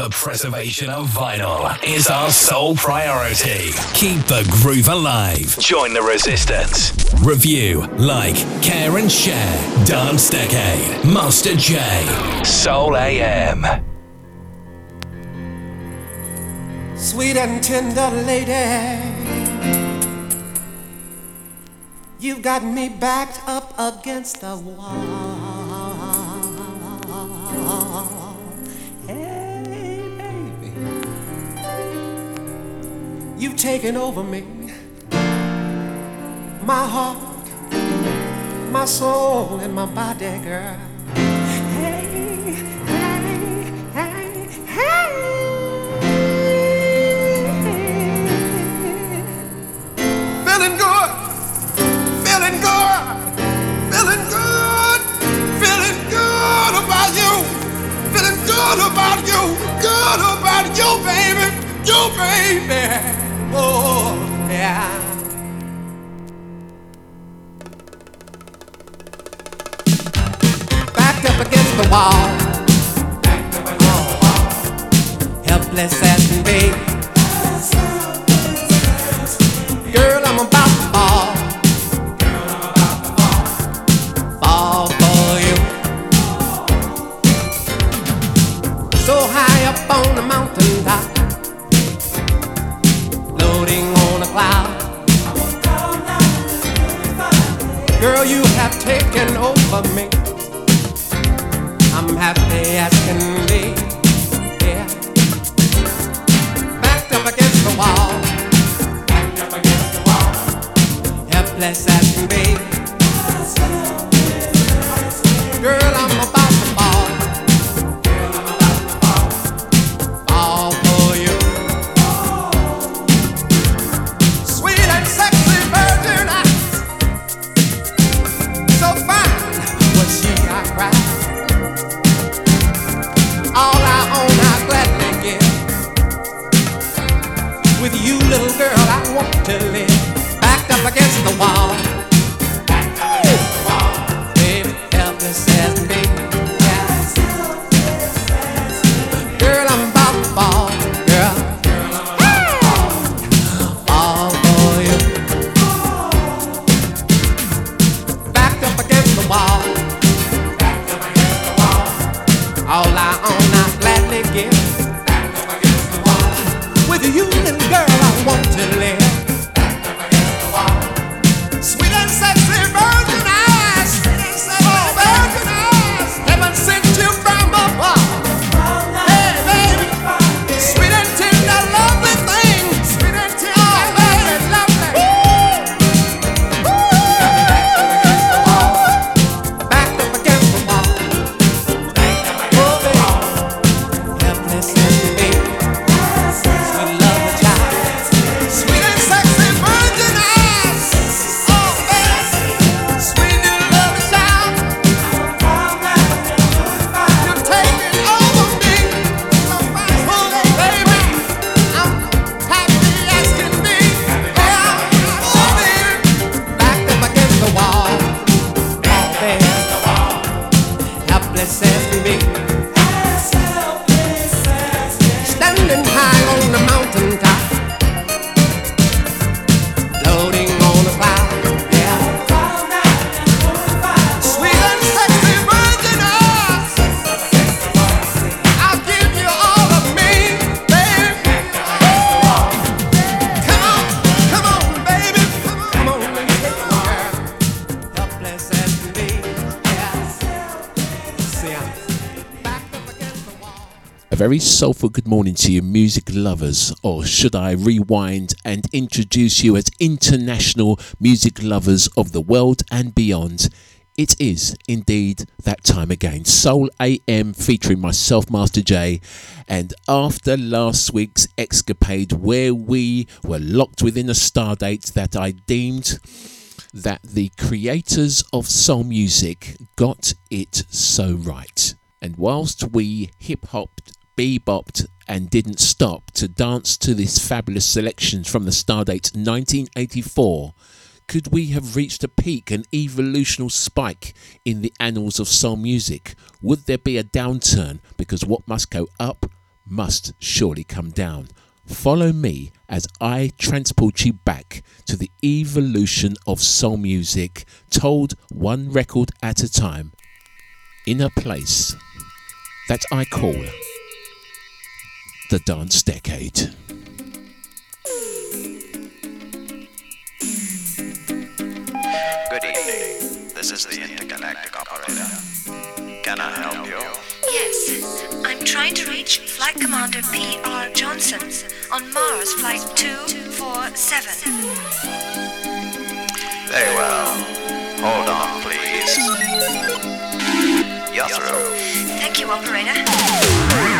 The preservation of vinyl is our sole priority. Keep the groove alive. Join the resistance. Review, like, care and share. Dance Decade. Master J. Soul AM. Sweet and tender lady. You've got me backed up against the wall. You've taken over me, my heart, my soul, and my body, girl. Hey, hey, hey, hey. Feeling good, feeling good, feeling good, feeling good about you, feeling good about you, good about you, baby, you, baby. Oh, yeah. Backed up against the wall. Helpless as be. Girl, Girl, you have taken over me. I'm happy as can be. Yeah. Backed up against the wall. Backed up against the wall. Helpless as can be. Girl, I'm about to very soulful good morning to you, music lovers, or should I rewind and introduce you as international music lovers of the world and beyond? It is indeed that time again. Soul AM featuring myself, Master J. And after last week's escapade, where we were locked within a star date that I deemed that the creators of soul music got it so right. And whilst we hip hopped bebopped and didn't stop to dance to this fabulous selection from the stardate 1984, could we have reached a peak, an evolutional spike in the annals of soul music? Would there be a downturn because what must go up must surely come down. Follow me as I transport you back to the evolution of soul music, told one record at a time, in a place that I call the Dance Decade. Good evening. This is the intergalactic operator. Can I help you? Yes. I'm trying to reach Flight Commander P.R. Johnson on Mars Flight 247. Very well. Hold on, please. You're through. Thank you, operator.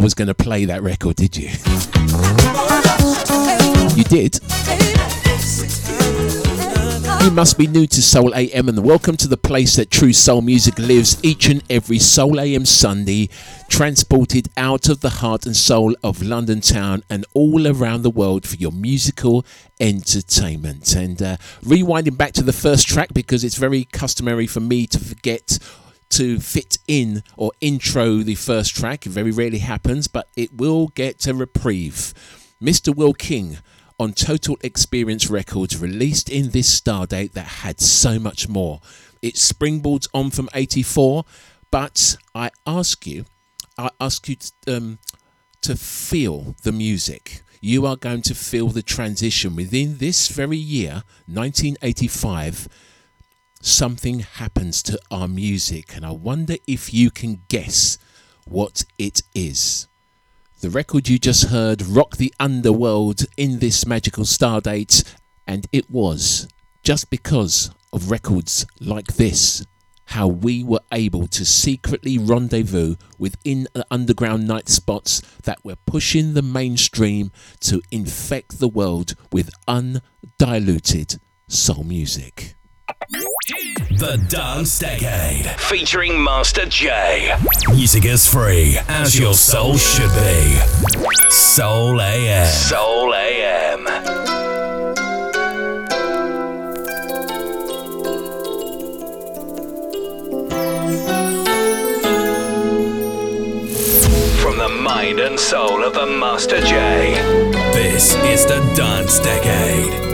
Was going to play that record, did you? You did? You must be new to Soul AM and welcome to the place that true soul music lives each and every Soul AM Sunday, transported out of the heart and soul of London town and all around the world for your musical entertainment. And uh, rewinding back to the first track because it's very customary for me to forget to fit in or intro the first track. It very rarely happens, but it will get a reprieve. Mr. Will King on Total Experience Records, released in this star date that had so much more. It springboards on from 84, but I ask you, I ask you to, um, to feel the music. You are going to feel the transition within this very year, 1985. Something happens to our music, and I wonder if you can guess what it is. The record you just heard rocked the underworld in this magical stardate, and it was just because of records like this how we were able to secretly rendezvous within the uh, underground night spots that were pushing the mainstream to infect the world with undiluted soul music. The Dance Decade, featuring Master J. Music is free, as your soul should be. Soul AM. Soul AM. From the mind and soul of the Master J, this is the Dance Decade.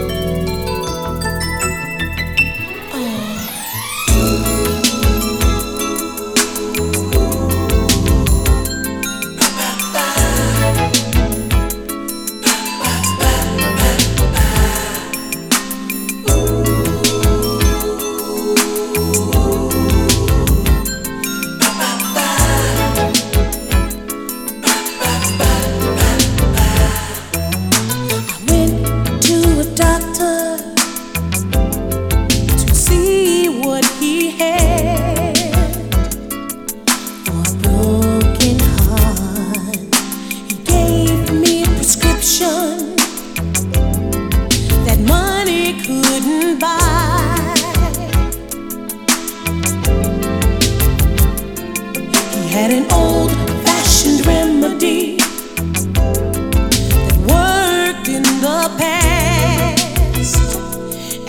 illusion that money couldn't buy. He had an old fashioned remedy that worked in the past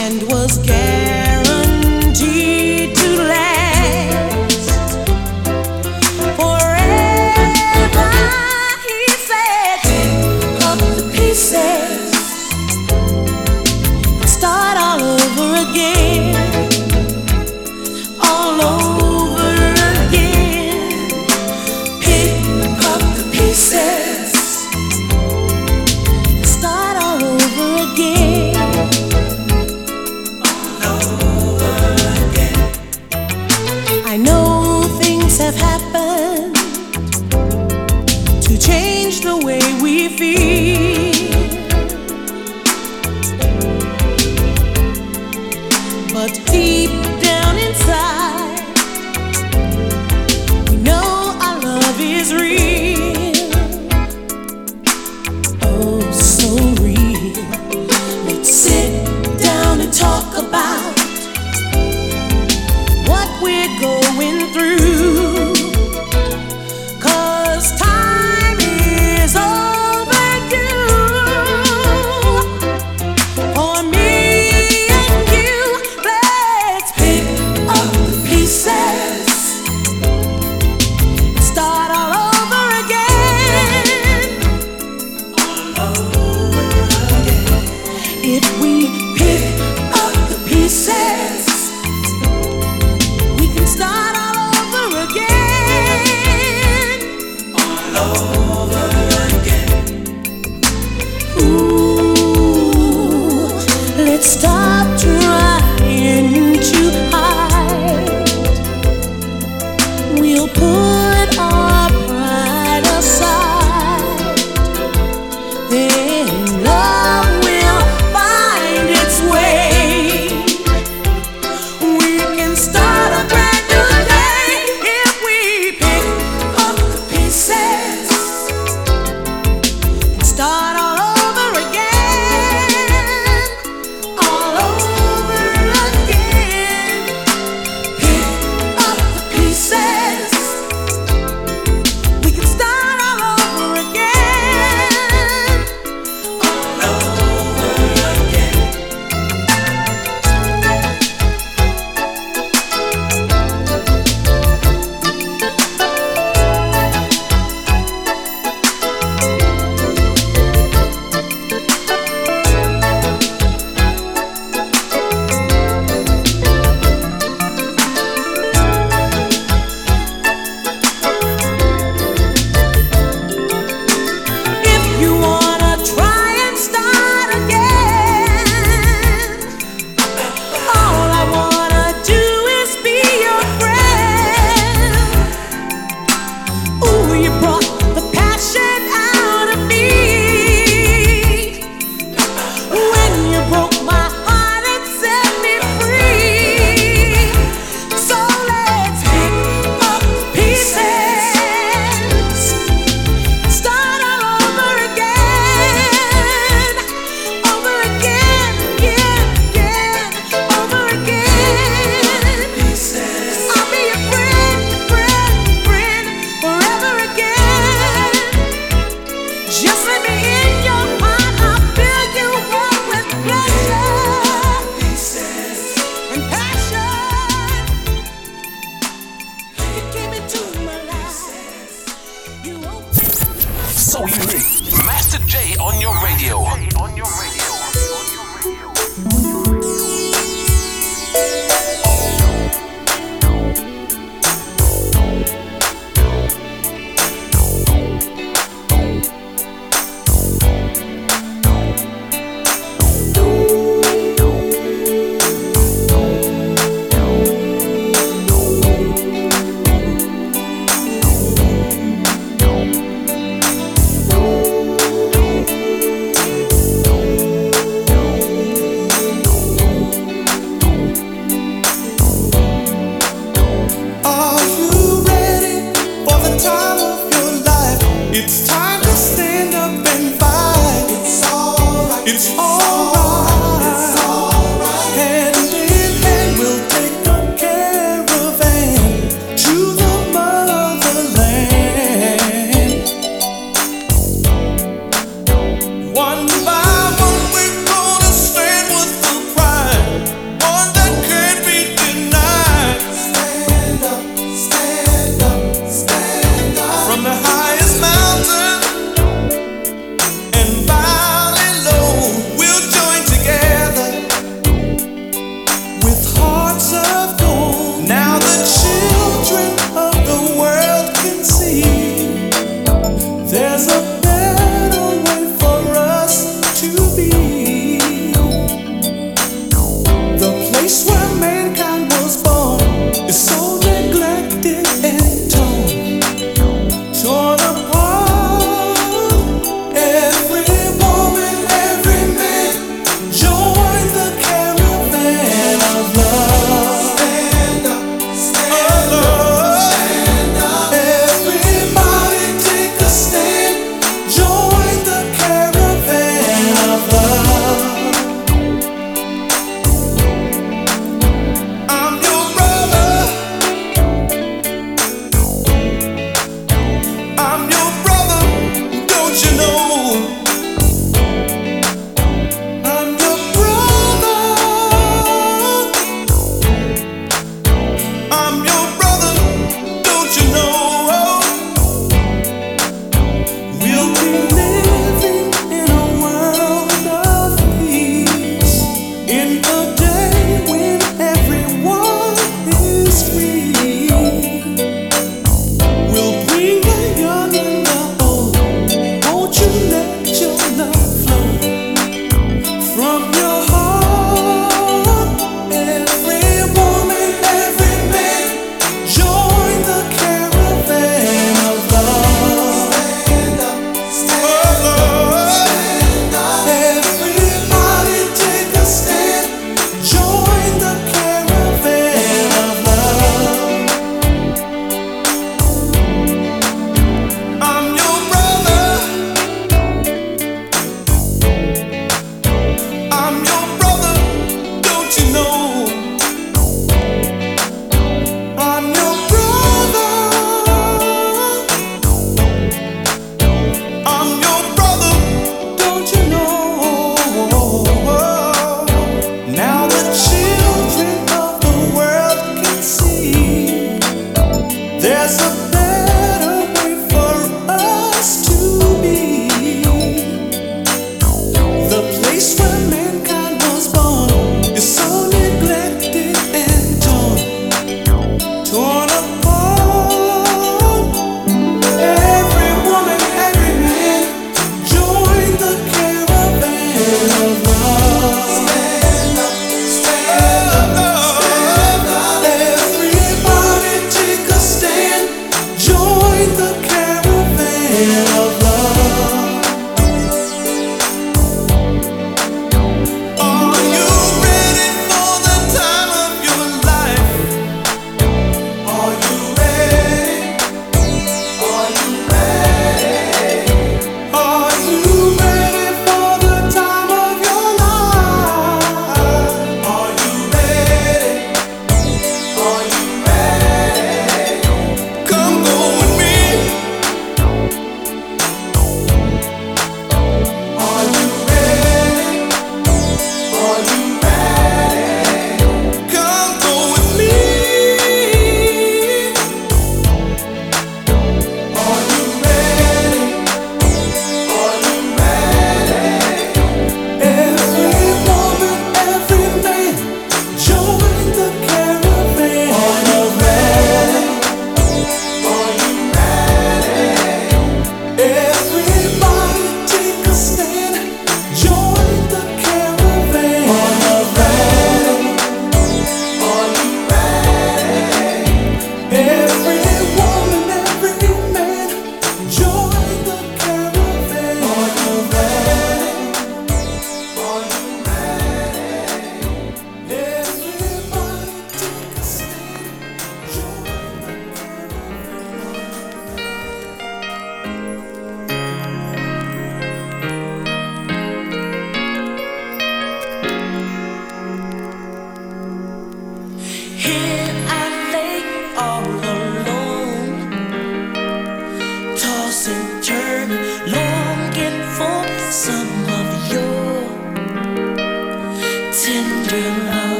and was gathered. have happened to change the way we feel. But deep down inside, we know our love is real. Oh, so real. Let's sit down and talk about.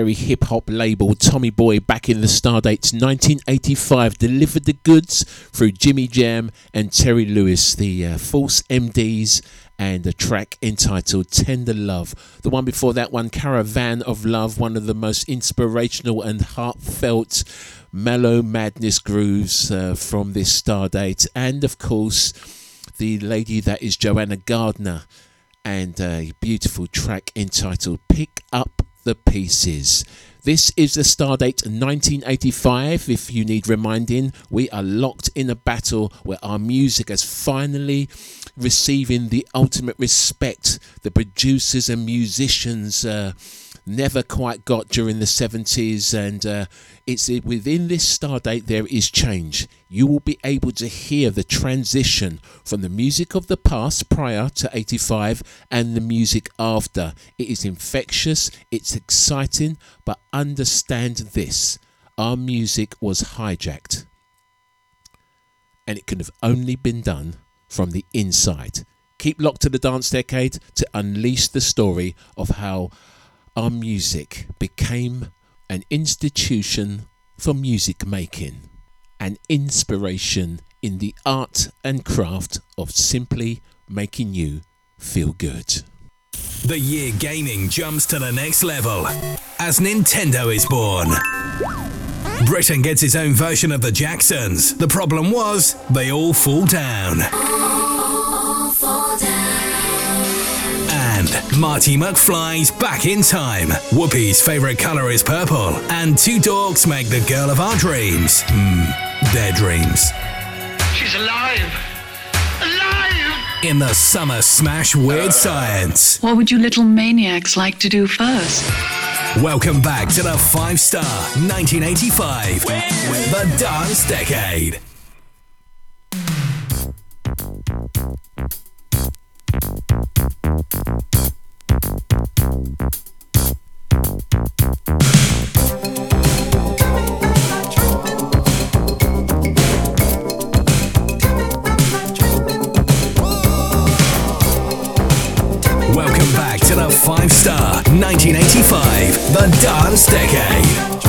Legendary hip hop label Tommy Boy back in the Stardates 1985 delivered the goods through Jimmy Jam and Terry Lewis, the uh, Force MDs, and a track entitled Tender Love. The one before that one, Caravan of Love, one of the most inspirational and heartfelt mellow madness grooves uh, from this Stardate. And of course, the lady that is Joanna Gardner and a beautiful track entitled Pick Up the pieces. This is the Stardate 1985. If you need reminding, we are locked in a battle where our music is finally receiving the ultimate respect the producers and musicians uh, never quite got during the 70s and uh, it's within this star date there is change. You will be able to hear the transition from the music of the past prior to 85 and the music after. It is infectious it's exciting but understand this our music was hijacked. And it could have only been done from the inside. Keep locked to the dance decade to unleash the story of how our music became an institution for music making, an inspiration in the art and craft of simply making you feel good. The year gaming jumps to the next level as Nintendo is born. Britain gets its own version of the Jacksons. The problem was, they all fall down. Marty McFly's back in time. Whoopi's favourite colour is purple. And two dogs make the girl of our dreams. Hmm, their dreams. She's alive! Alive! in the Summer Smash Weird Science. What would you little maniacs like to do first? Welcome back to the five star 1985, the Dance Decade. Five star 1985, the dance decade.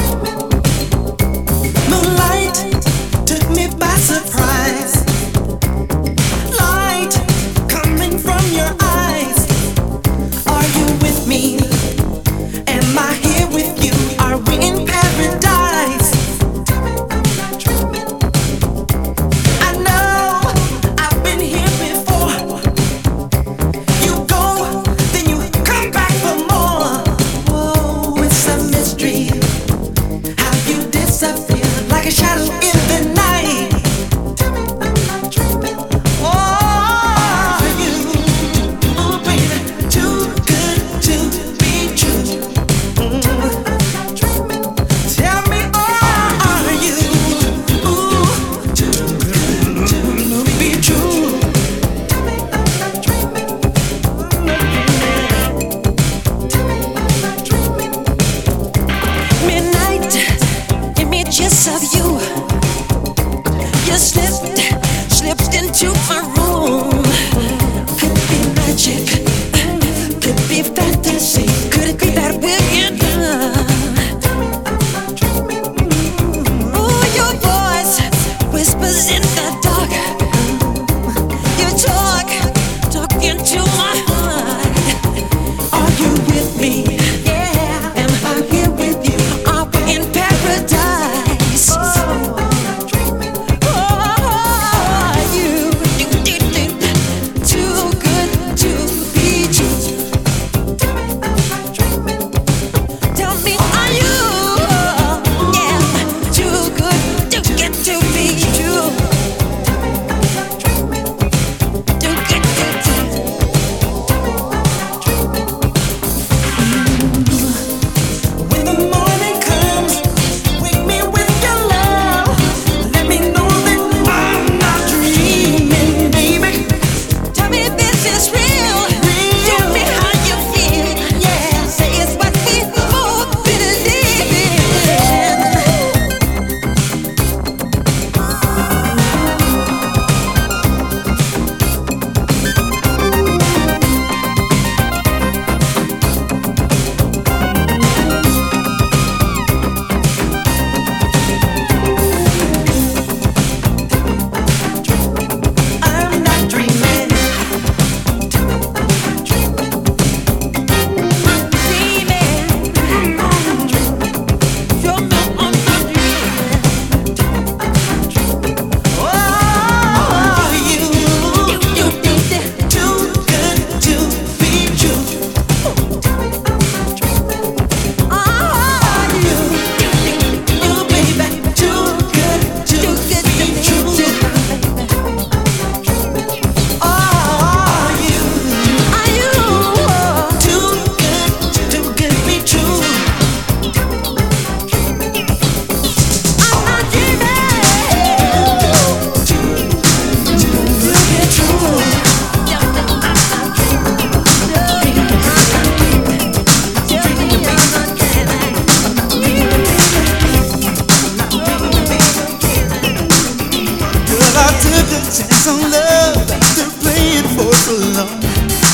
Slipped into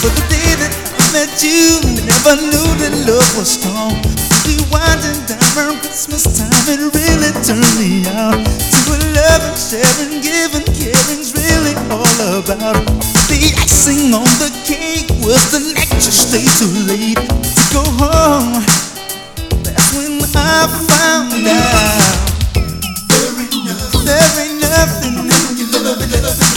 But the day that I met you, never knew that love was strong. We winding down around Christmas time, it really turned me on to a love and sharing, giving, caring's really all about. The icing on the cake was the night you stayed too late to go home. That's when I found out. There ain't nothing sweet,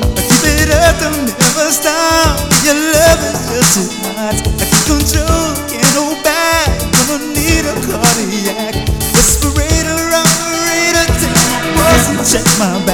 rhythm never stop. Your love is just too hot. I can't control, can't hold back. Gonna need a cardiac respirator, operator. Take a pulse and check my back.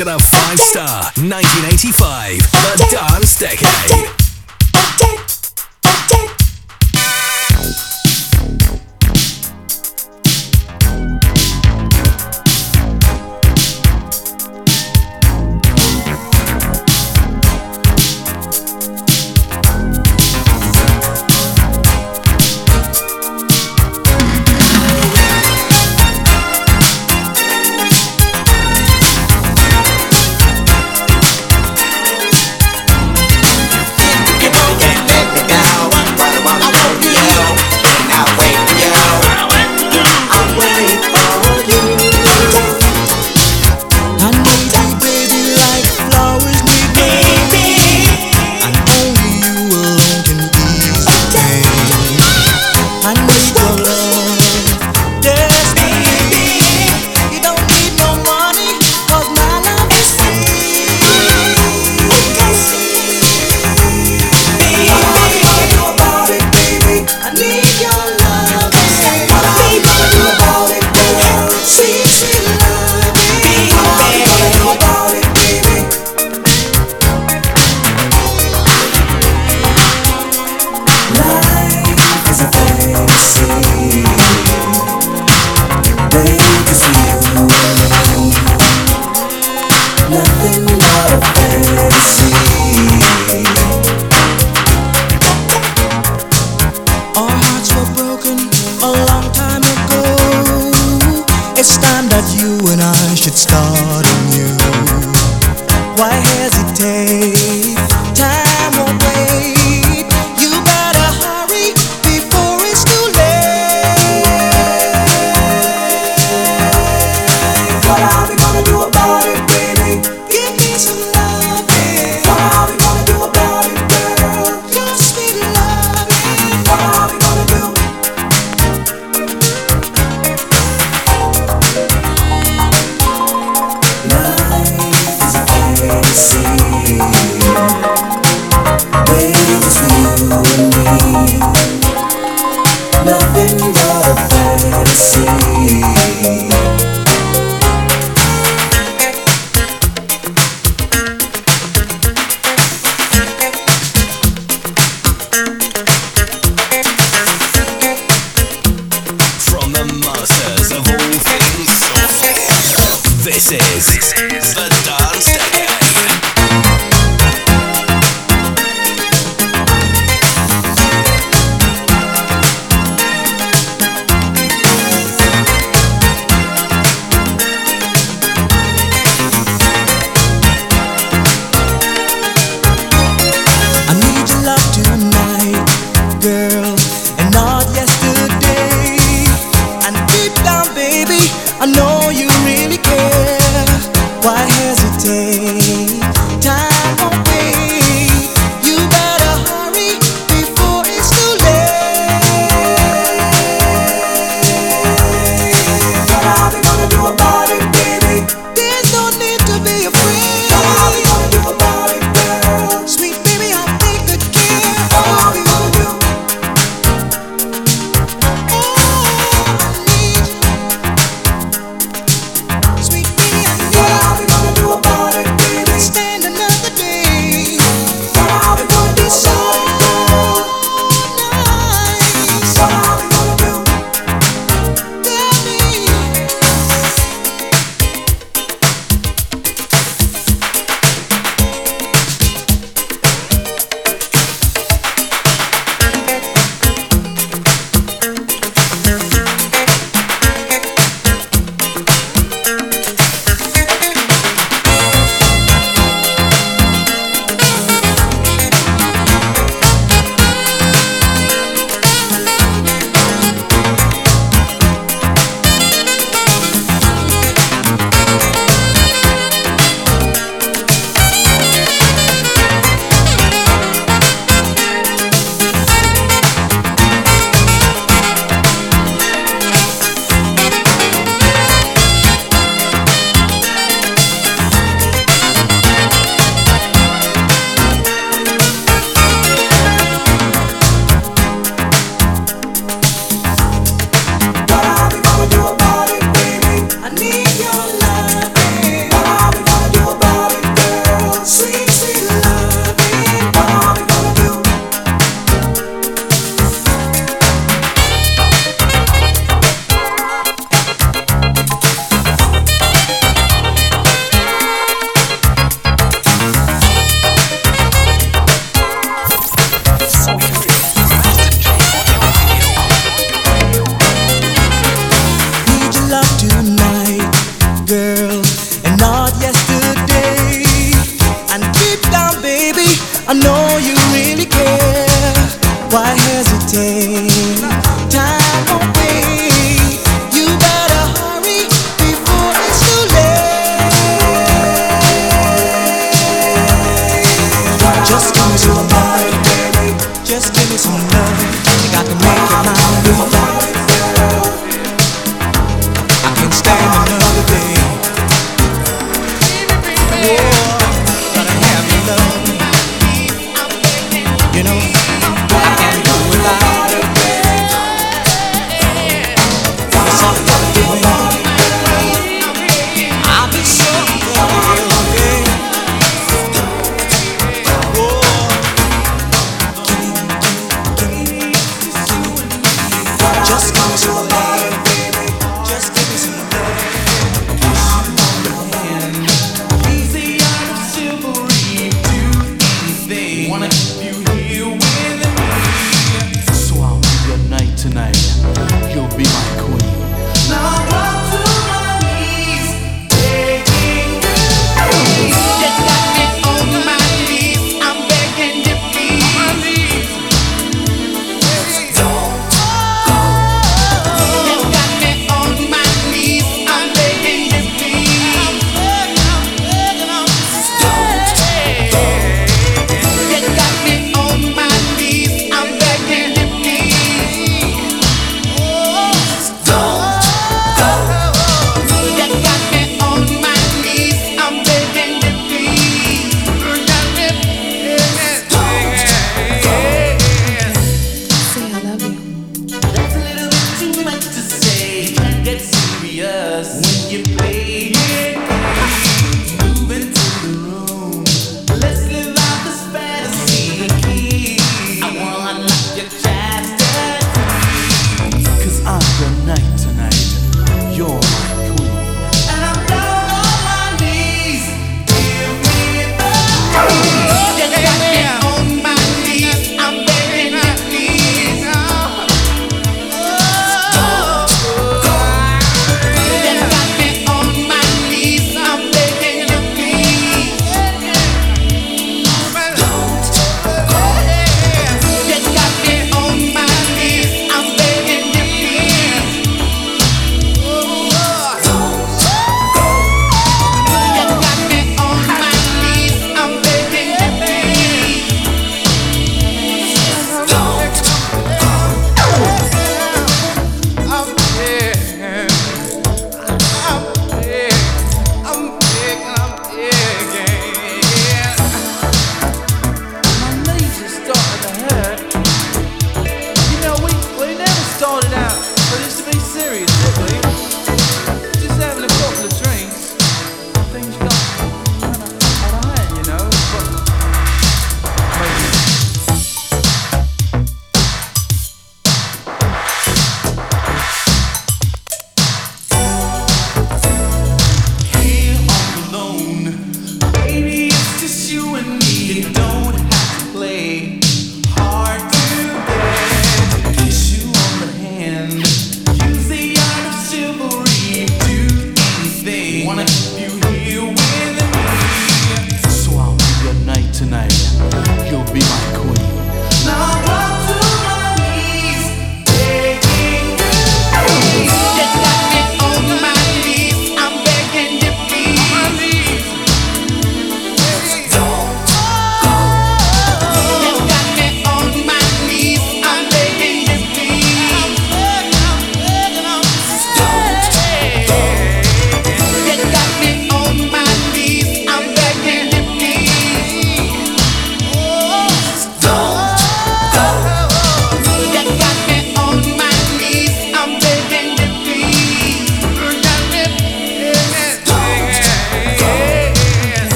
To the five star 1985 The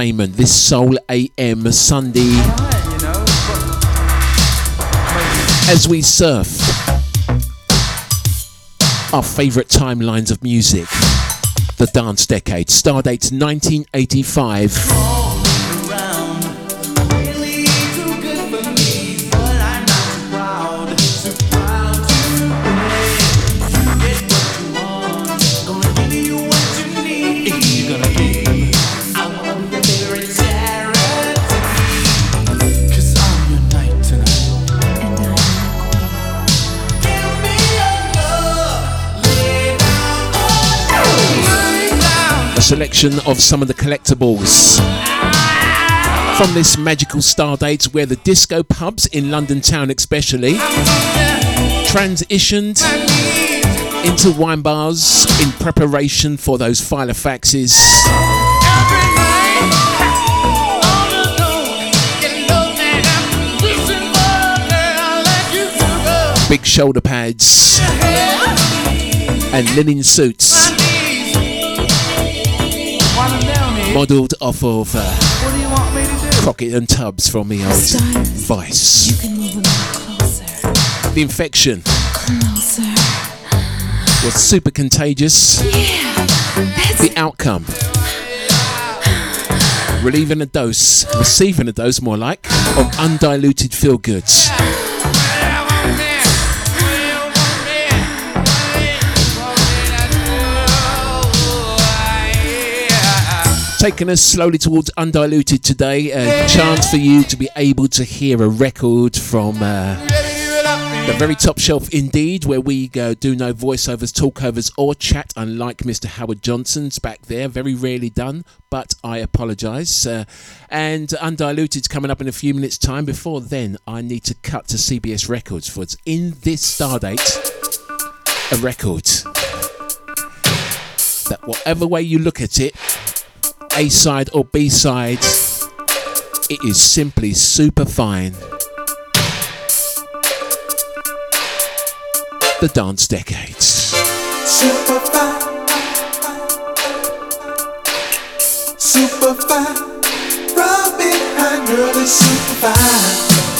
entertainment this Soul AM Sunday. As we surf our favourite timelines of music, the dance decade, stardate 1985. Selection of some of the collectibles from this magical star date where the disco pubs in London town especially transitioned into wine bars in preparation for those filofaxes. Big shoulder pads and linen suits modelled off of uh, Crockett and Tubbs from the old Vice. The infection. Was super contagious. The outcome. Relieving a dose, receiving a dose more like, of undiluted feel goods. Taking us slowly towards undiluted today. A chance for you to be able to hear a record from uh, the very top shelf indeed, where we go, do no voiceovers, talkovers, or chat, unlike Mr. Howard Johnson's back there. Very rarely done, but I apologise. Uh, and Undiluted's coming up in a few minutes' time. Before then, I need to cut to CBS Records for it's in this stardate a record that, whatever way you look at it, a side or B side, it is simply super fine. The Dance Decades. Super fine. Super fine. From behind, girl, is super fine.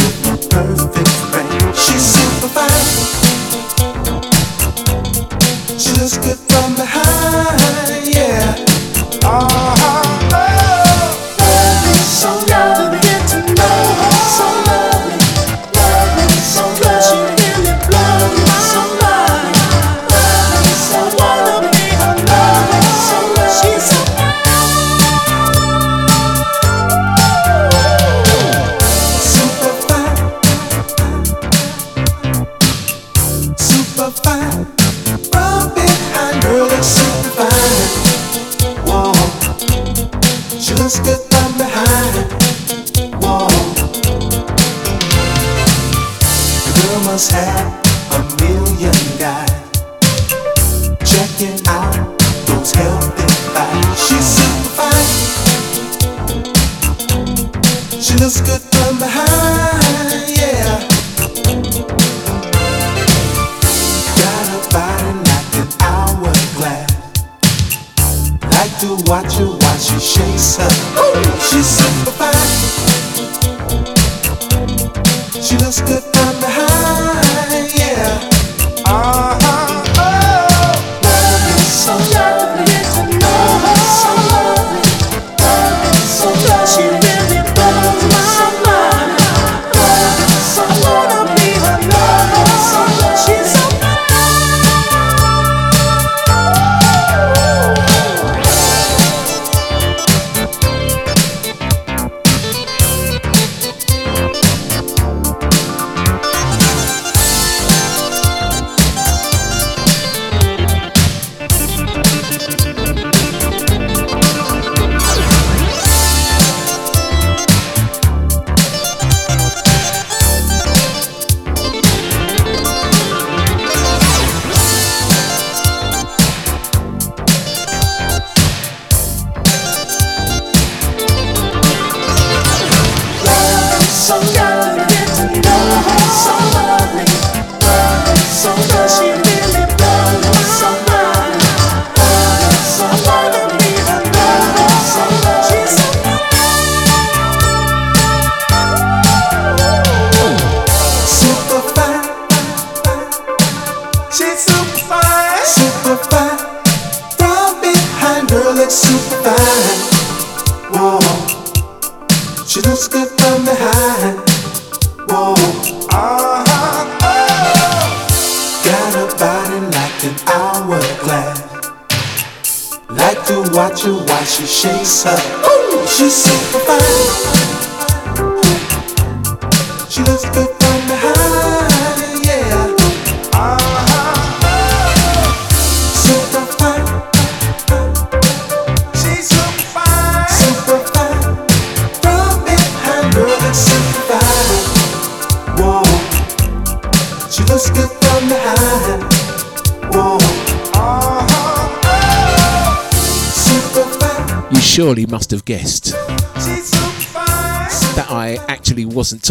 perfect friend. She's super. She looks good from behind, yeah. Oh.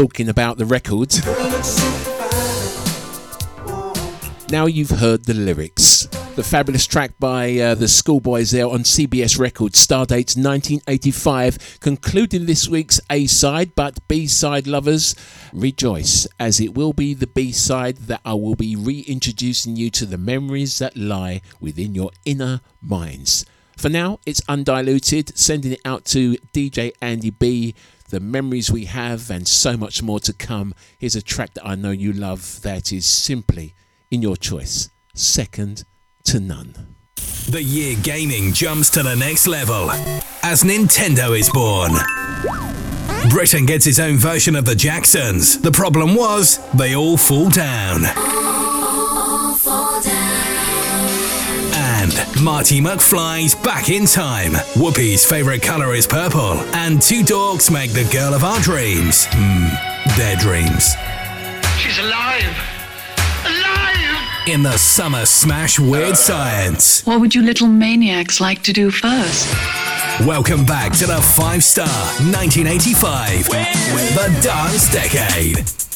Talking about the record. Now you've heard the lyrics. The fabulous track by uh, the Schoolboys there on CBS Records, Stardate 1985, concluding this week's A side. But B side lovers, rejoice, as it will be the B side that I will be reintroducing you to the memories that lie within your inner minds. For now, it's undiluted, sending it out to DJ Andy B. The memories we have, and so much more to come. Here's a track that I know you love that is simply in your choice, second to none. The year gaming jumps to the next level as Nintendo is born. Britain gets its own version of the Jacksons. The problem was, they all fall down. And Marty McFly's back in time. Whoopi's favourite colour is purple. And two dogs make the girl of our dreams. Hmm, their dreams. She's alive! Alive! In the Summer Smash Weird Science. What would you little maniacs like to do first? Welcome back to the five star 1985, the dance decade.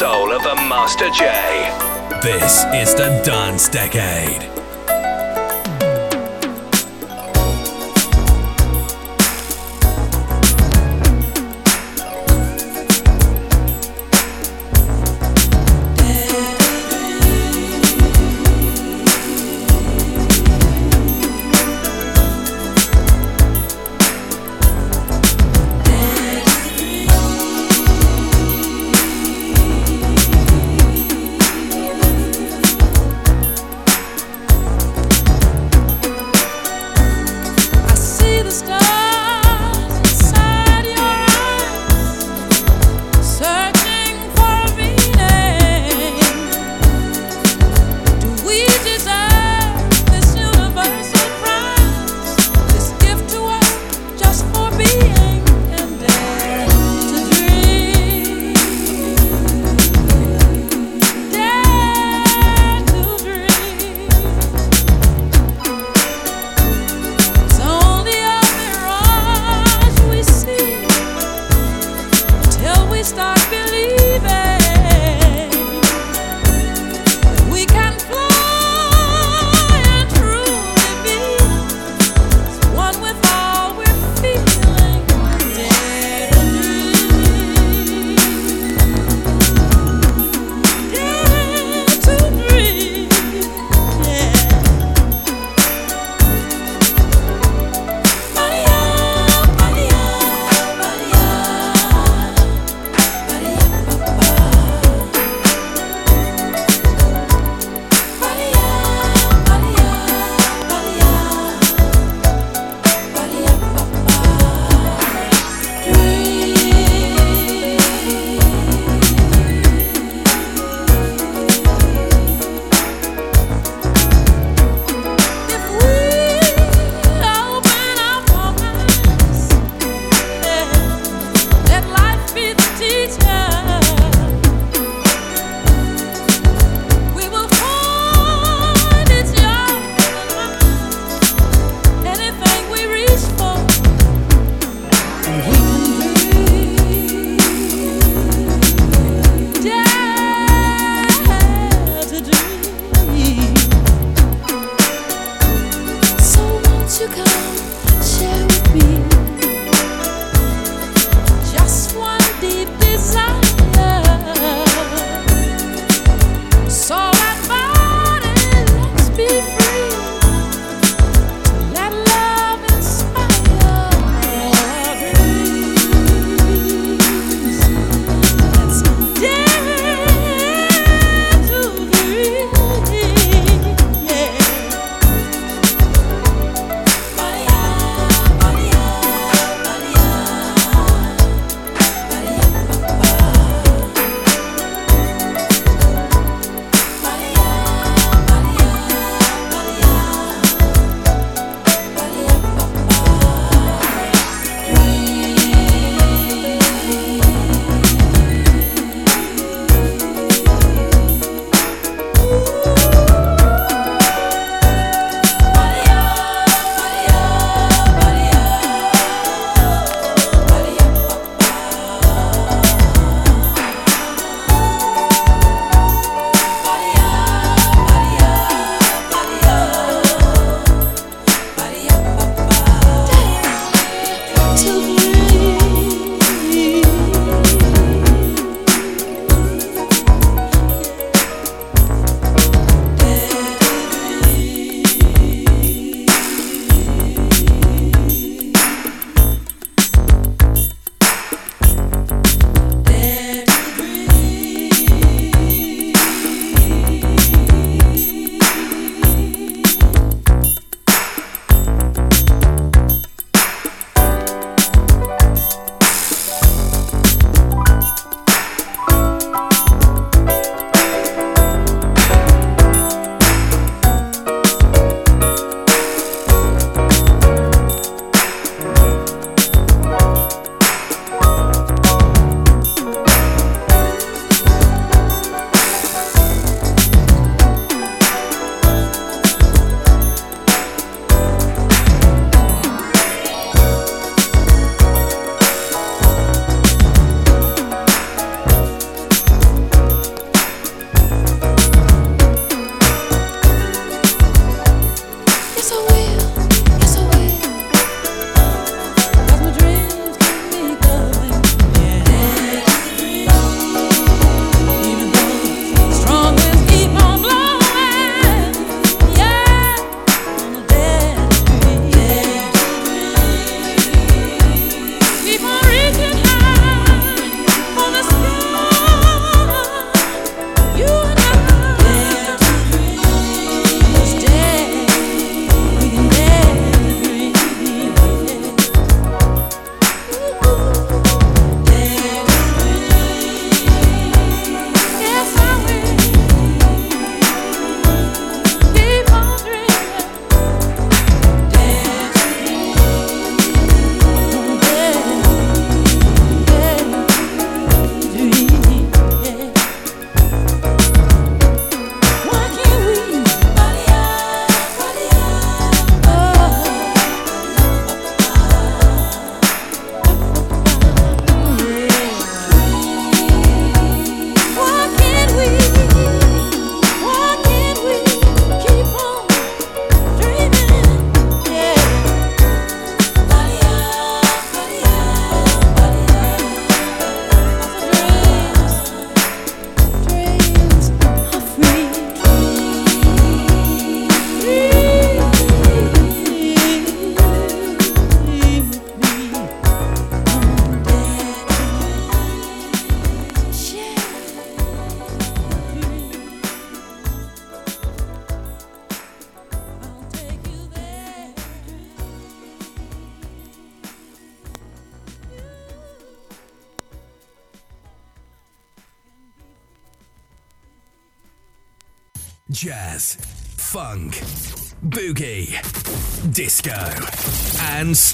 Soul of the Master J. This is the Dance Decade.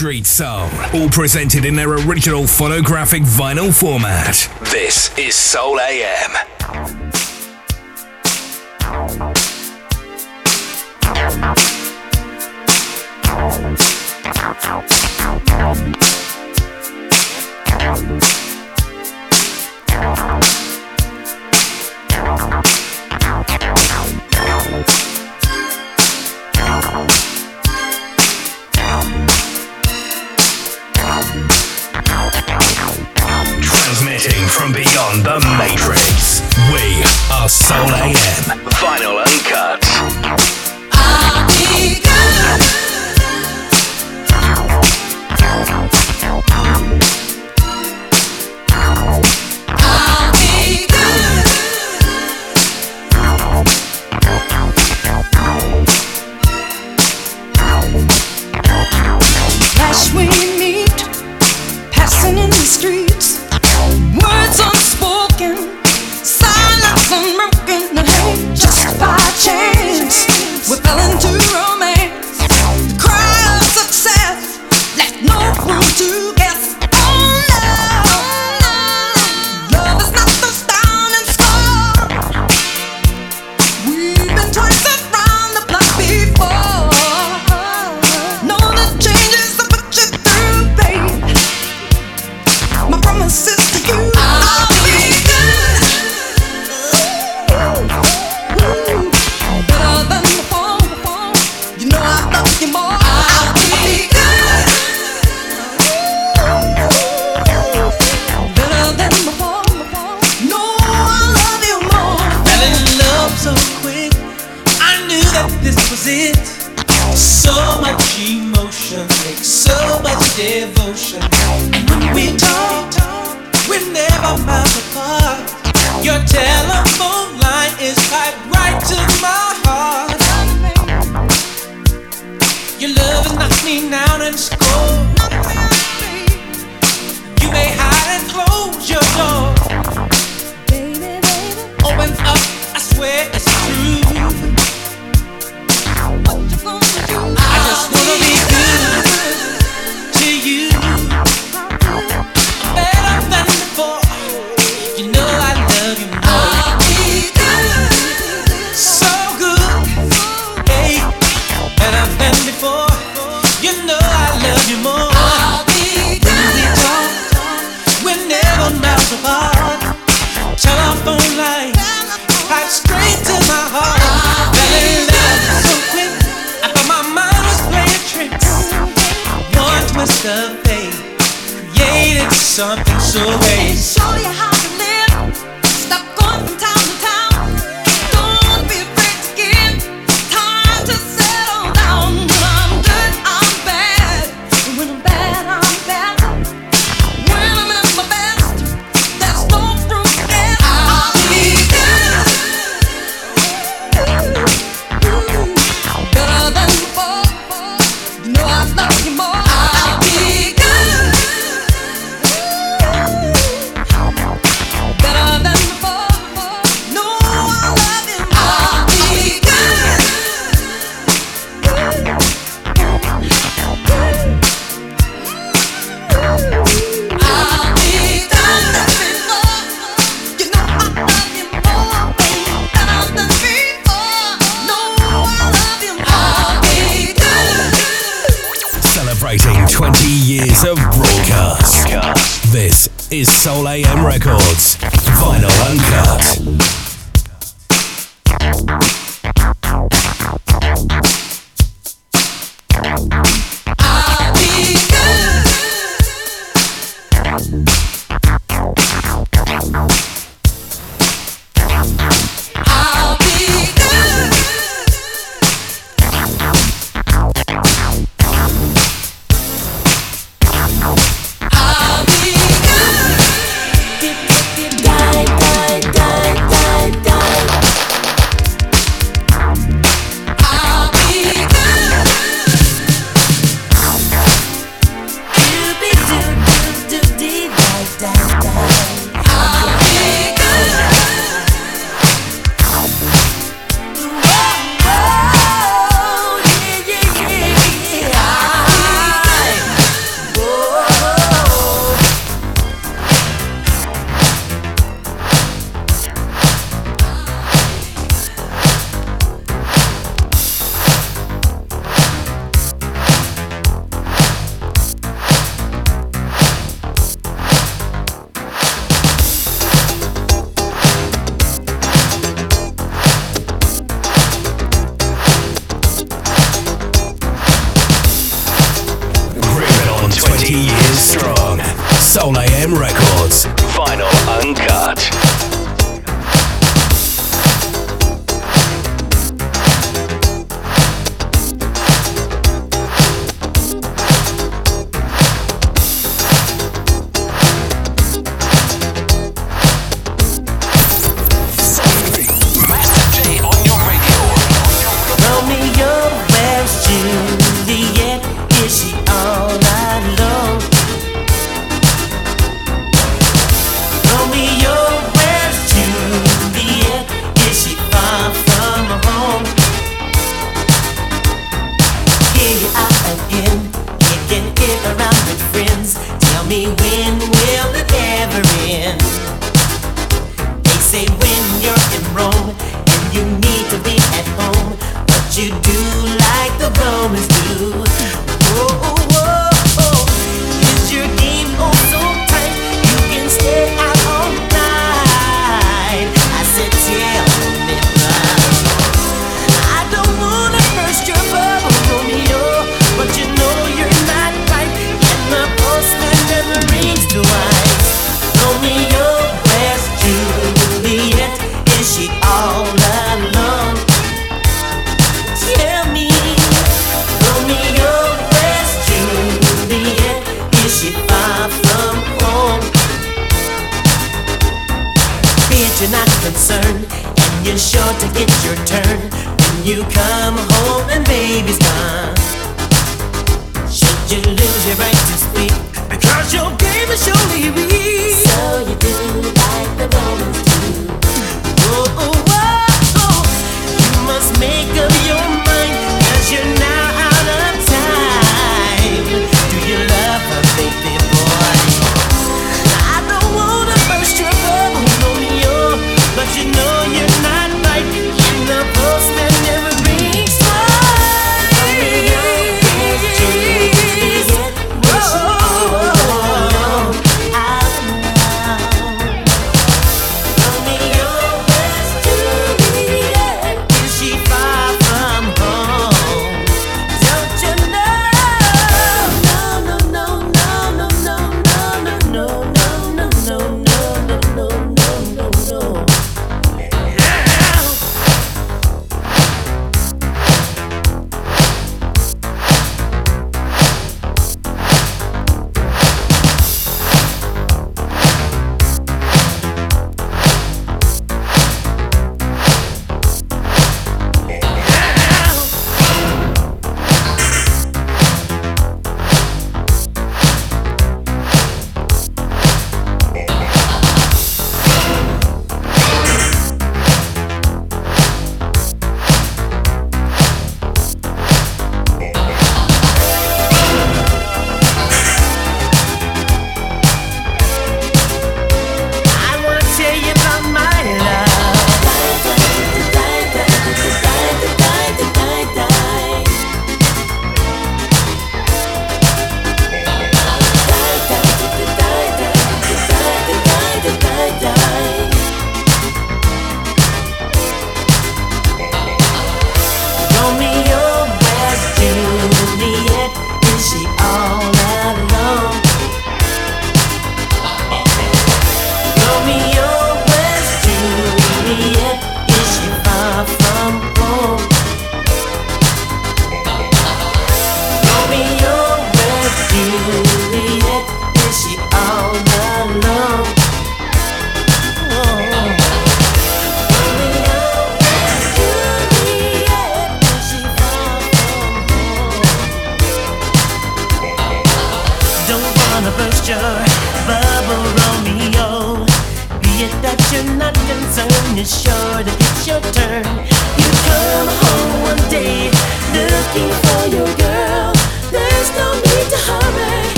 Street Soul, all presented in their original photographic vinyl format. This is Soul AM.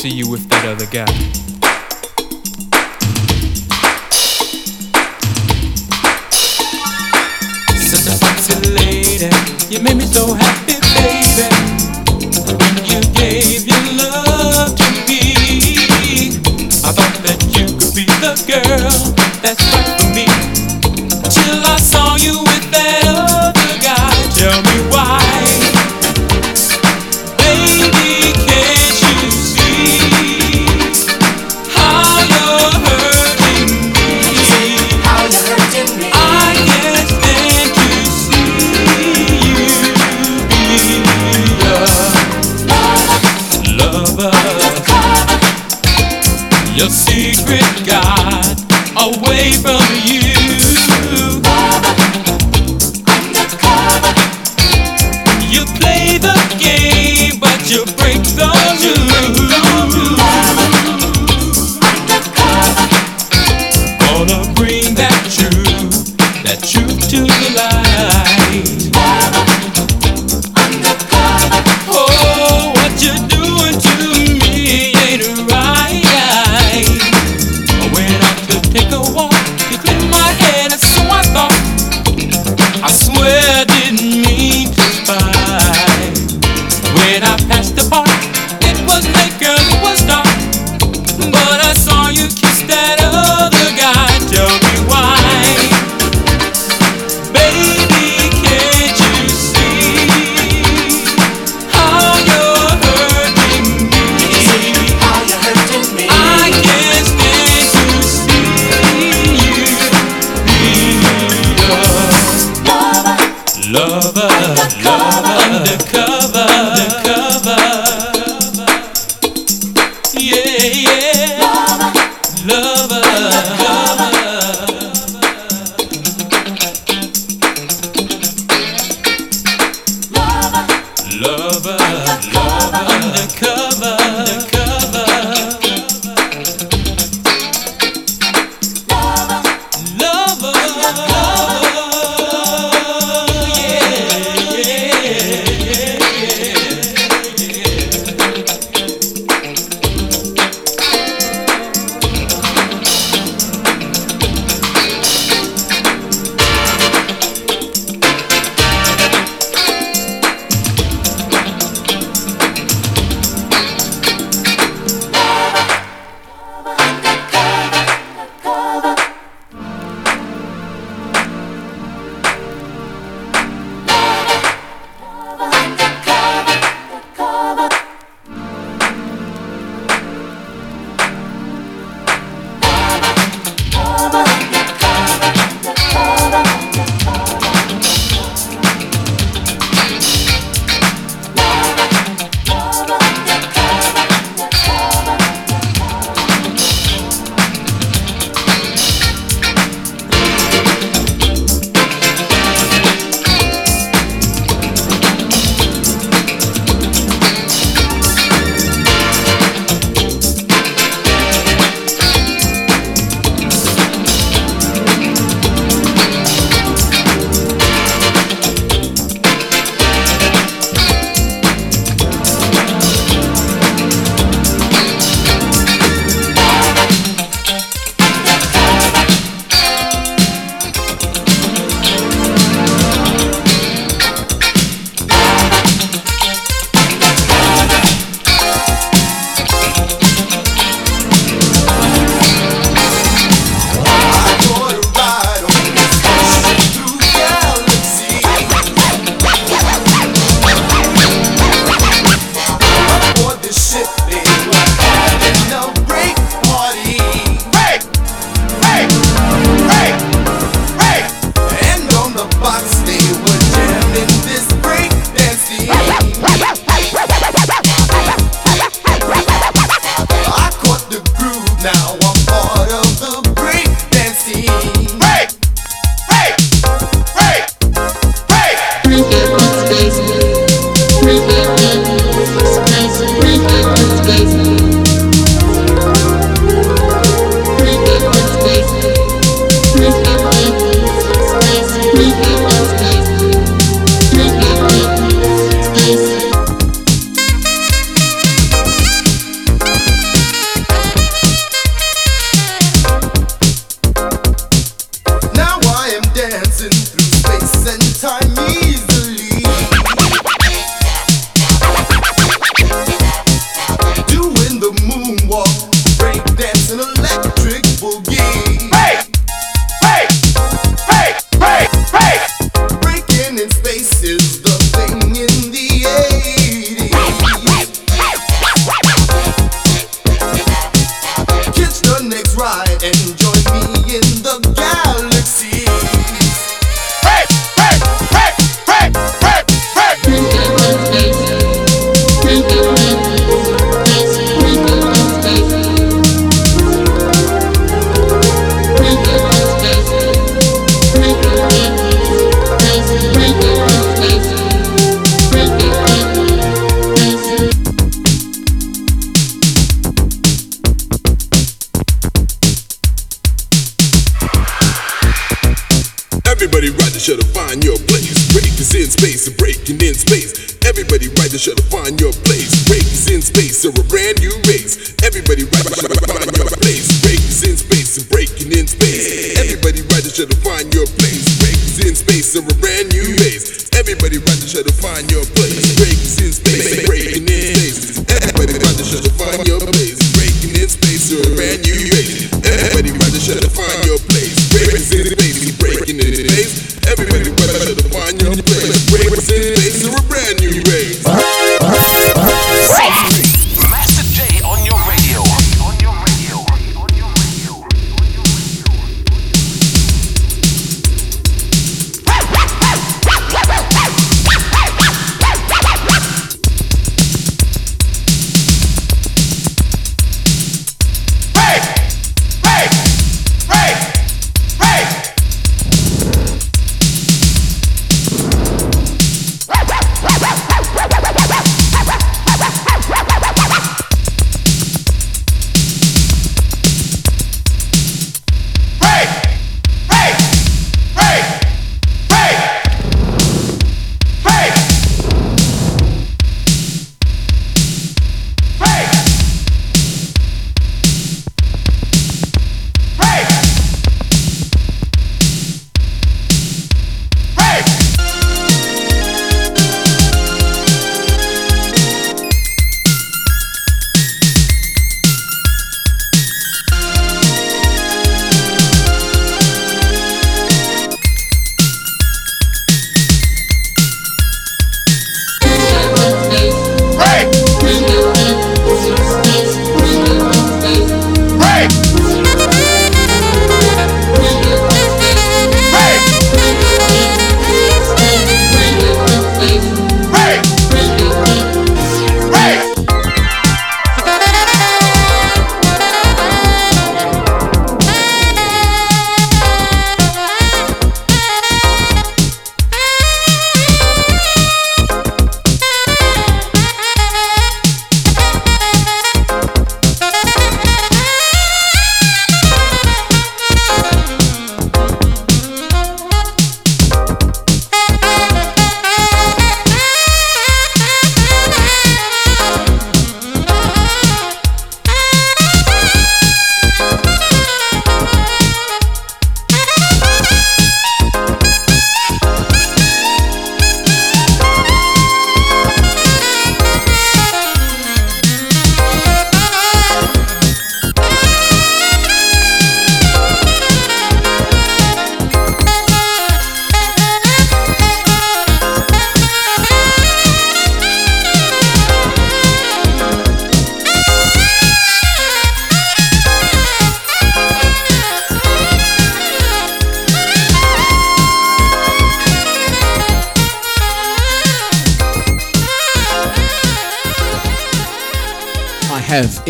See you with that other guy. lover.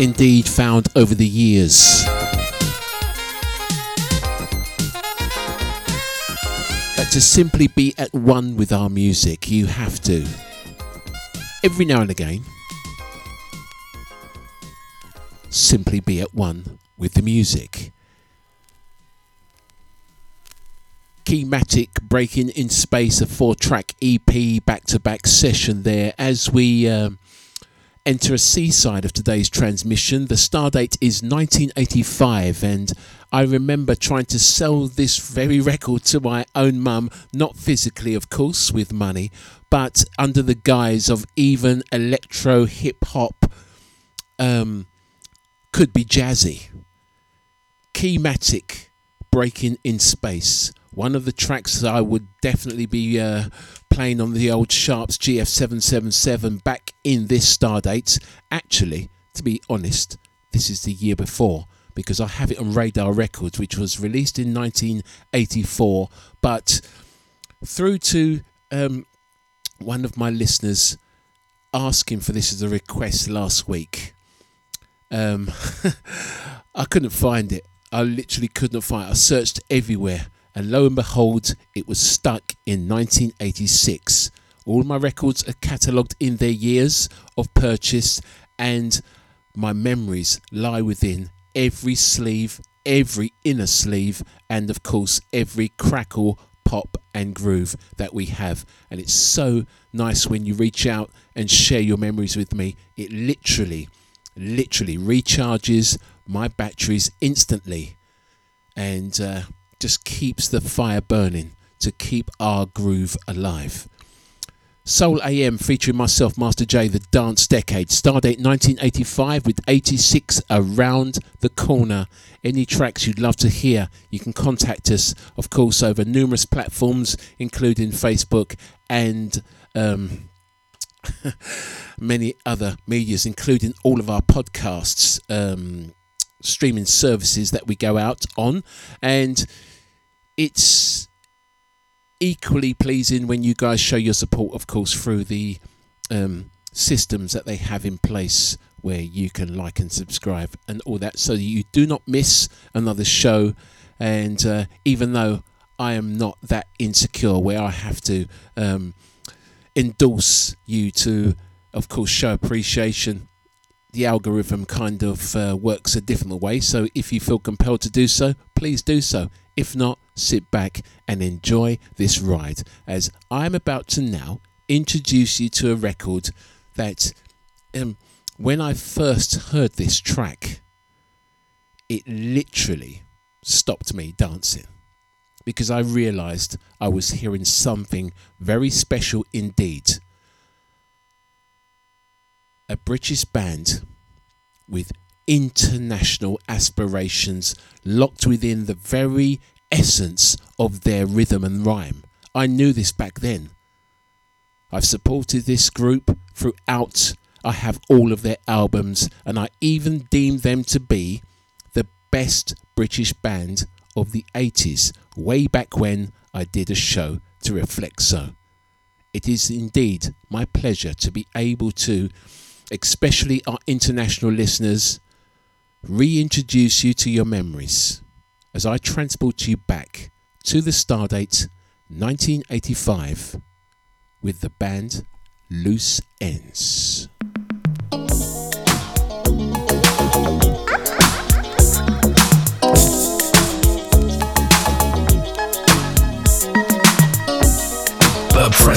Indeed found over the years that to simply be at one with our music, you have to. Every now and again, simply be at one with the music. Keymatic breaking in space, a four track EP back to back session there as we um, enter a seaside of today's transmission. The stardate is 1985, and I remember trying to sell this very record to my own mum, not physically, of course, with money, but under the guise of even electro hip hop. Um, could be jazzy. Keymatic breaking in space. One of the tracks that I would definitely be uh, playing on the old Sharps GF777 back in this Stardate. Actually, to be honest, this is the year before because I have it on Radar Records, which was released in 1984. But through to um, one of my listeners asking for this as a request last week, um, I couldn't find it. I literally couldn't find it. I searched everywhere, and lo and behold, it was stuck in 1986. All my records are catalogued in their years of purchase, and my memories lie within every sleeve, every inner sleeve, and of course, every crackle, pop, and groove that we have. And it's so nice when you reach out and share your memories with me. It literally, literally recharges my batteries instantly and uh, just keeps the fire burning to keep our groove alive. Soul AM featuring myself, Master J, the dance decade. Stardate 1985 with 86 around the corner. Any tracks you'd love to hear, you can contact us, of course, over numerous platforms, including Facebook and um, many other medias, including all of our podcasts, um, streaming services that we go out on. And it's equally pleasing when you guys show your support, of course, through the um, systems that they have in place where you can like and subscribe and all that so you do not miss another show. And uh, even though I am not that insecure where I have to um, endorse you to, of course, show appreciation. The algorithm kind of uh, works a different way, so if you feel compelled to do so, please do so. If not, sit back and enjoy this ride as I'm about to now introduce you to a record that, um, when I first heard this track, it literally stopped me dancing because I realized I was hearing something very special indeed. A British band with international aspirations locked within the very essence of their rhythm and rhyme. I knew this back then. I've supported this group throughout. I have all of their albums, and I even deem them to be the best British band of the 80s, way back when I did a show to reflect so. It is indeed my pleasure to be able to, especially our international listeners, reintroduce you to your memories as I transport you back to the stardate 1985 with the band Loose Ends.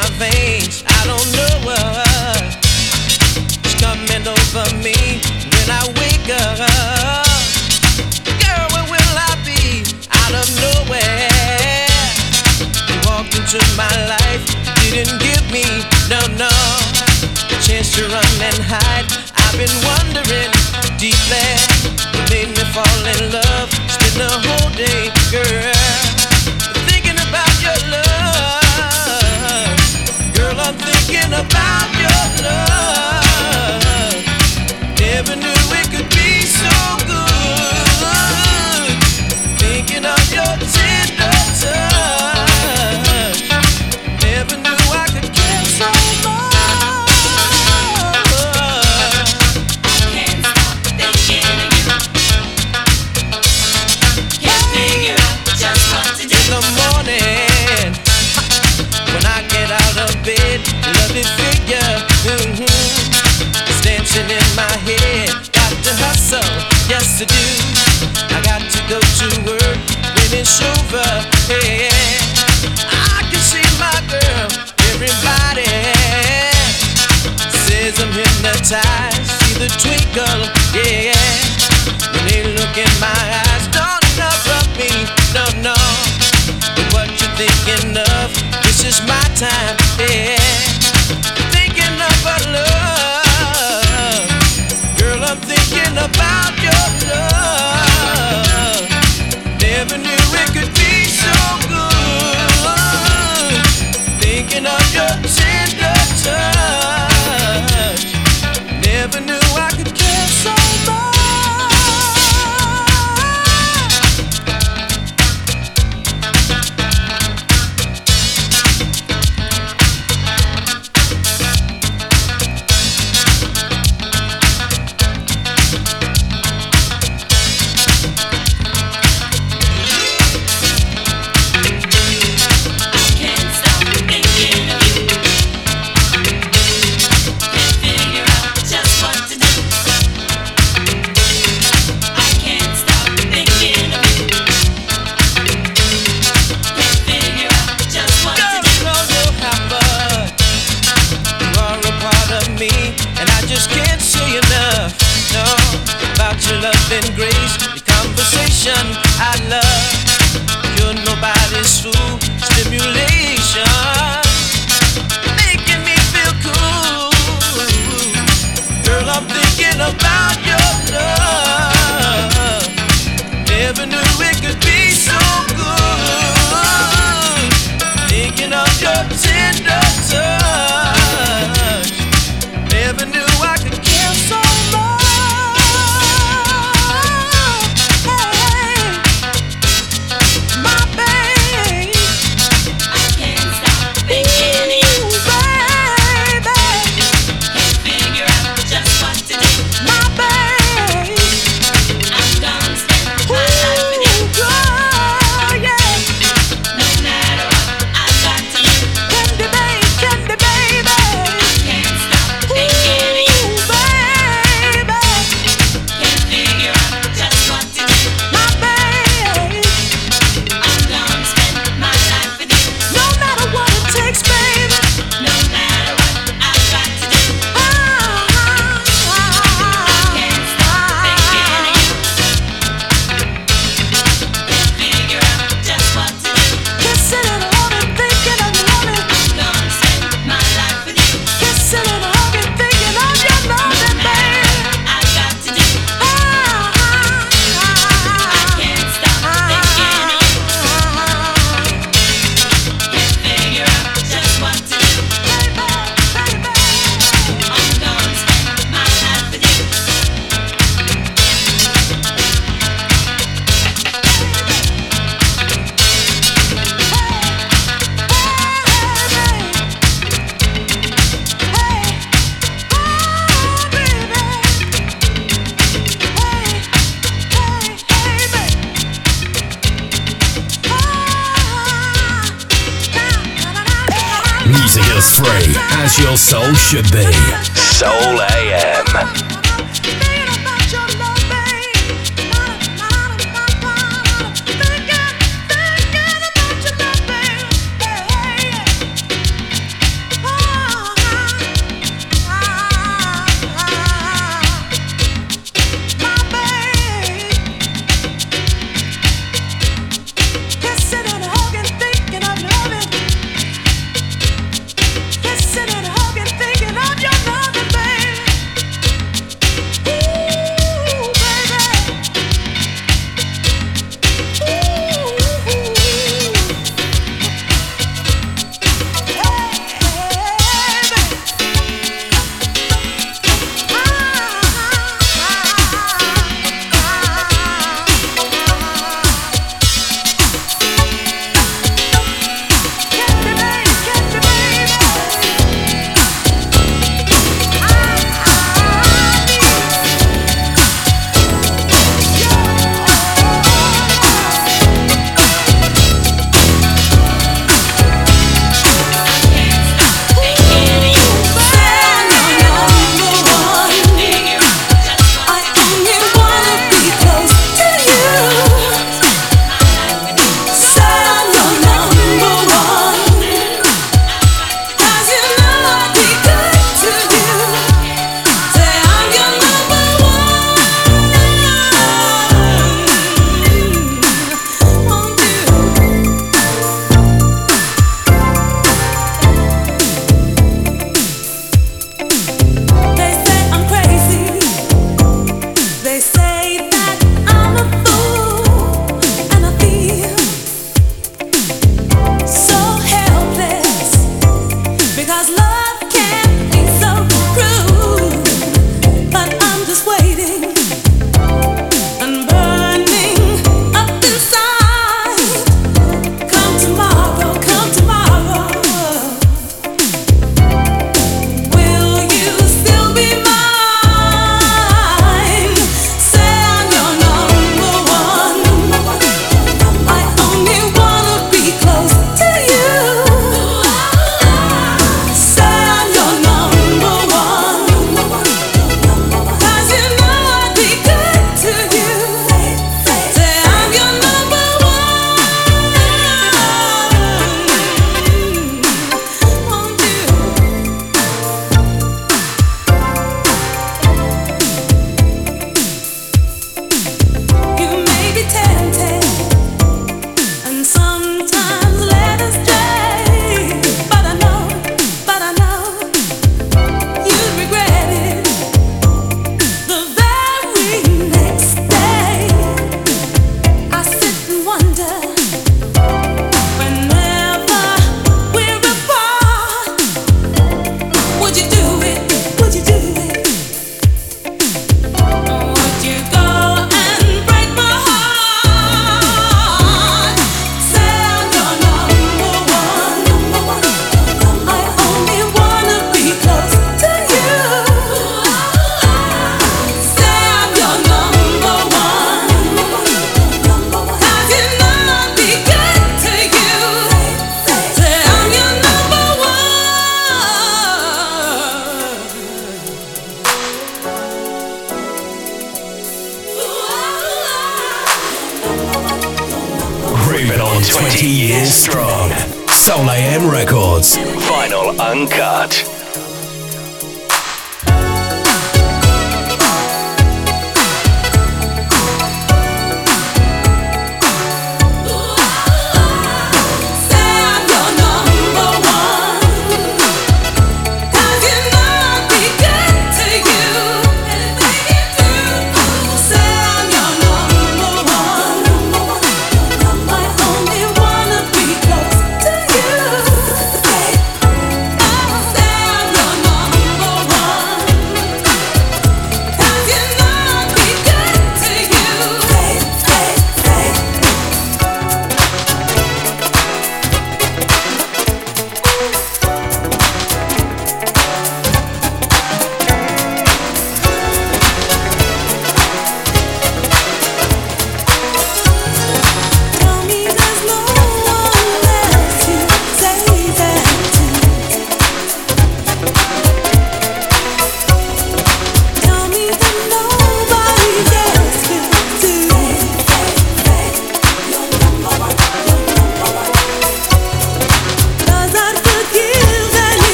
My veins.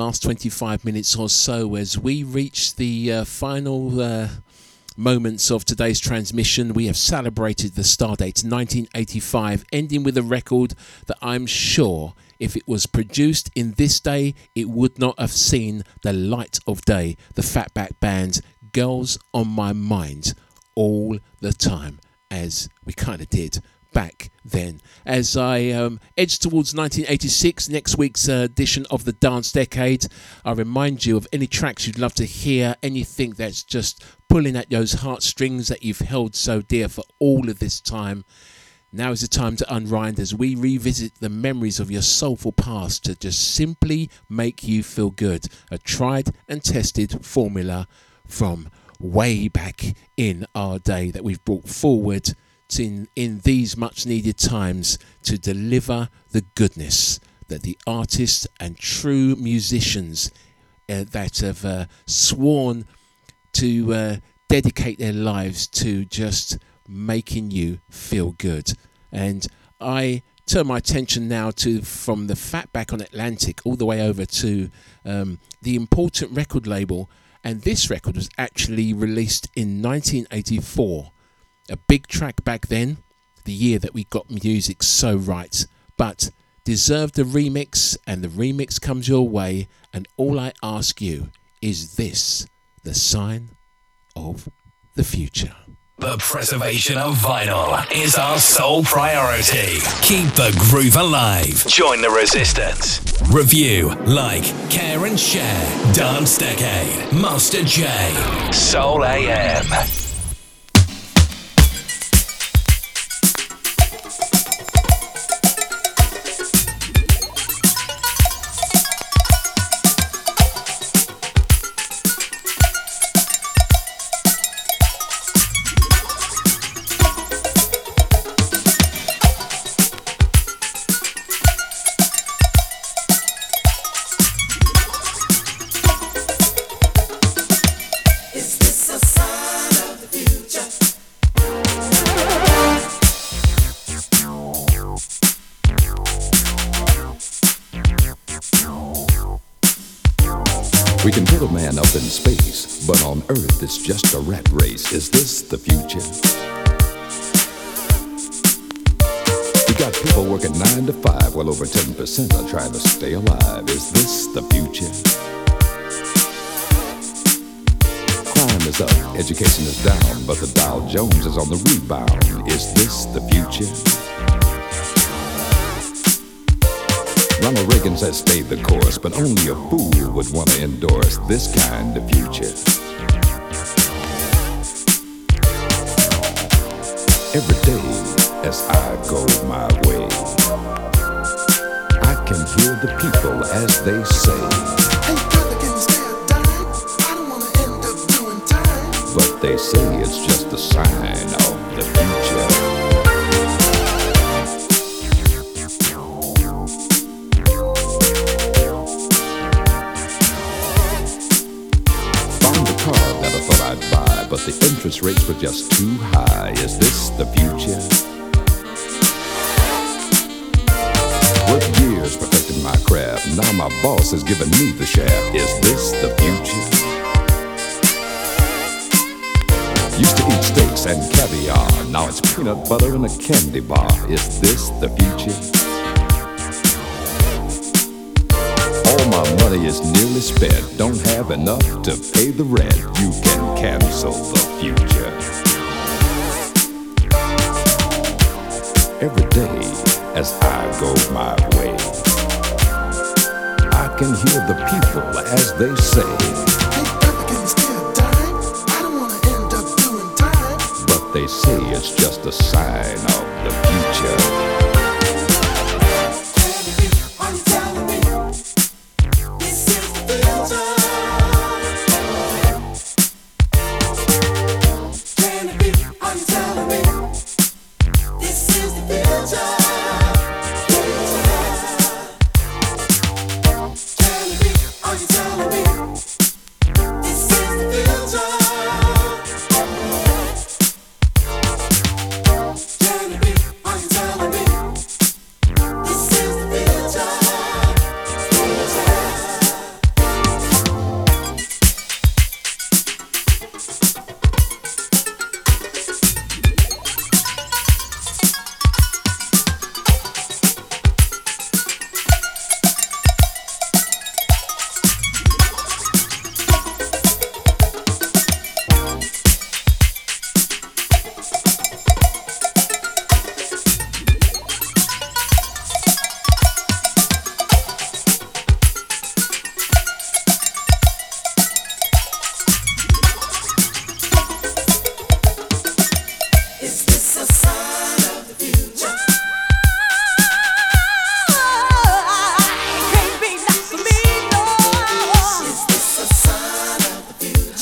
Last 25 minutes or so as we reach the uh, final uh, moments of today's transmission. We have celebrated the star date 1985, ending with a record that I'm sure if it was produced in this day, it would not have seen the light of day. The Fatback Band's Girls on My Mind all the time, as we kind of did back then. As I um, edge towards 1986, next week's uh, edition of the Dance Decade, I remind you of any tracks you'd love to hear, anything that's just pulling at those heartstrings that you've held so dear for all of this time. Now is the time to unwind as we revisit the memories of your soulful past to just simply make you feel good. A tried and tested formula from way back in our day that we've brought forward in, in these much needed times to deliver the goodness that the artists and true musicians uh, that have uh, sworn to uh, dedicate their lives to just making you feel good. And I turn my attention now to from the Fatback on Atlantic all the way over to um, the important record label. And this record was actually released in 1984. A big track back then, the year that we got music so right. But deserved a remix, and the remix comes your way. And all I ask you is this the sign of the future. The preservation of vinyl is our sole priority. Keep the groove alive. Join the resistance. Review, like, care and share. Dance Decade. Master J. Soul AM. It's just a rat race. Is this the future? We got people working nine to five, while over 10% are trying to stay alive. Is this the future? Crime is up, education is down, but the Dow Jones is on the rebound. Is this the future? Ronald Reagan says stay the course, but only a fool would want to endorse this kind of future. Every day as I go my way, I can hear the people as they say, Hey, brother, can you stay or die? I don't want to end up doing time. but they say it's just a sign of the future. But the interest rates were just too high. Is this the future? Worked years perfecting my craft. Now my boss is giving me the shaft. Is this the future? Used to eat steaks and caviar. Now it's peanut butter and a candy bar. Is this the future? Money is nearly spent. Don't have enough to pay the rent. You can cancel the future. every day as I go my way. I can hear the people as they say, but they say it's just a sign of the future.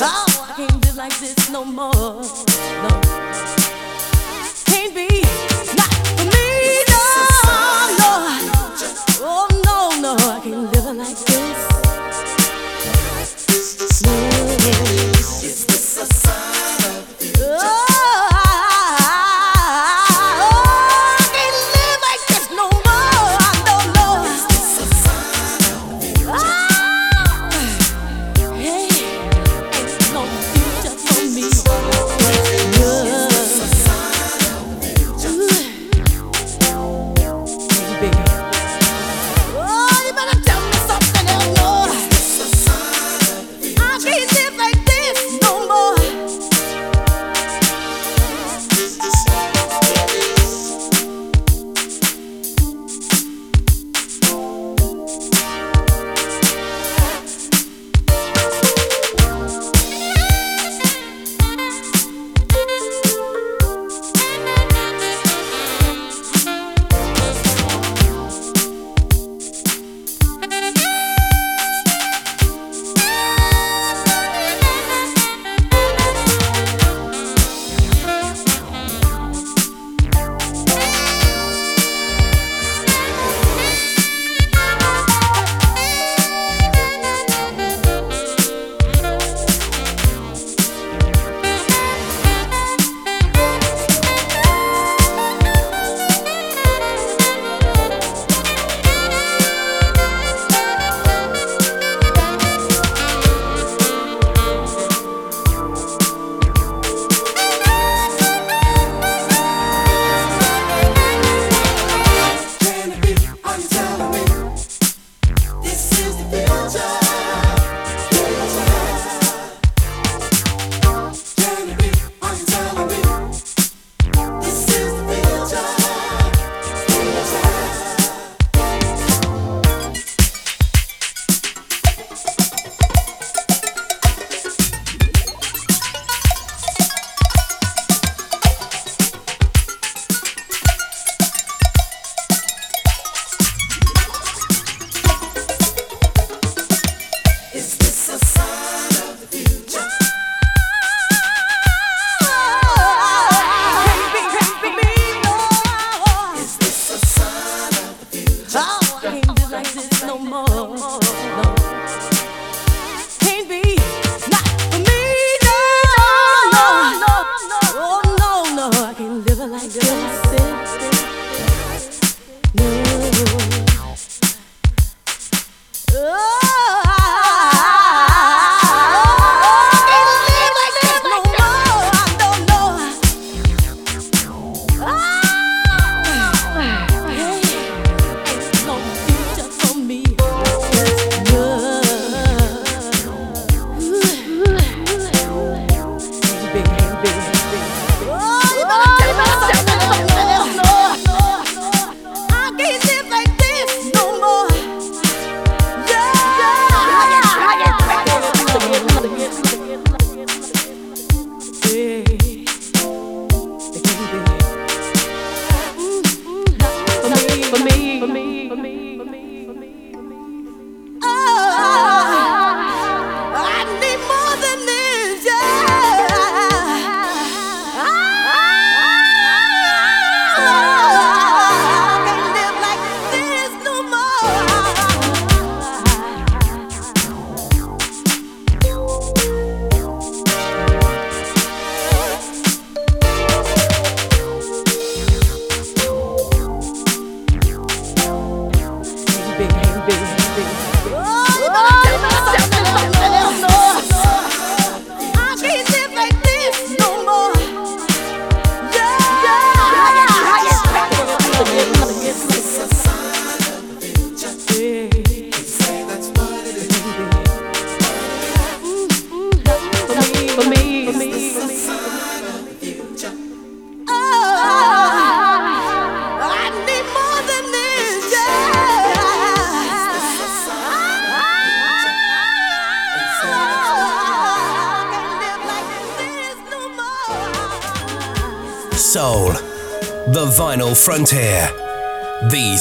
Oh, I can't live like this no more. No.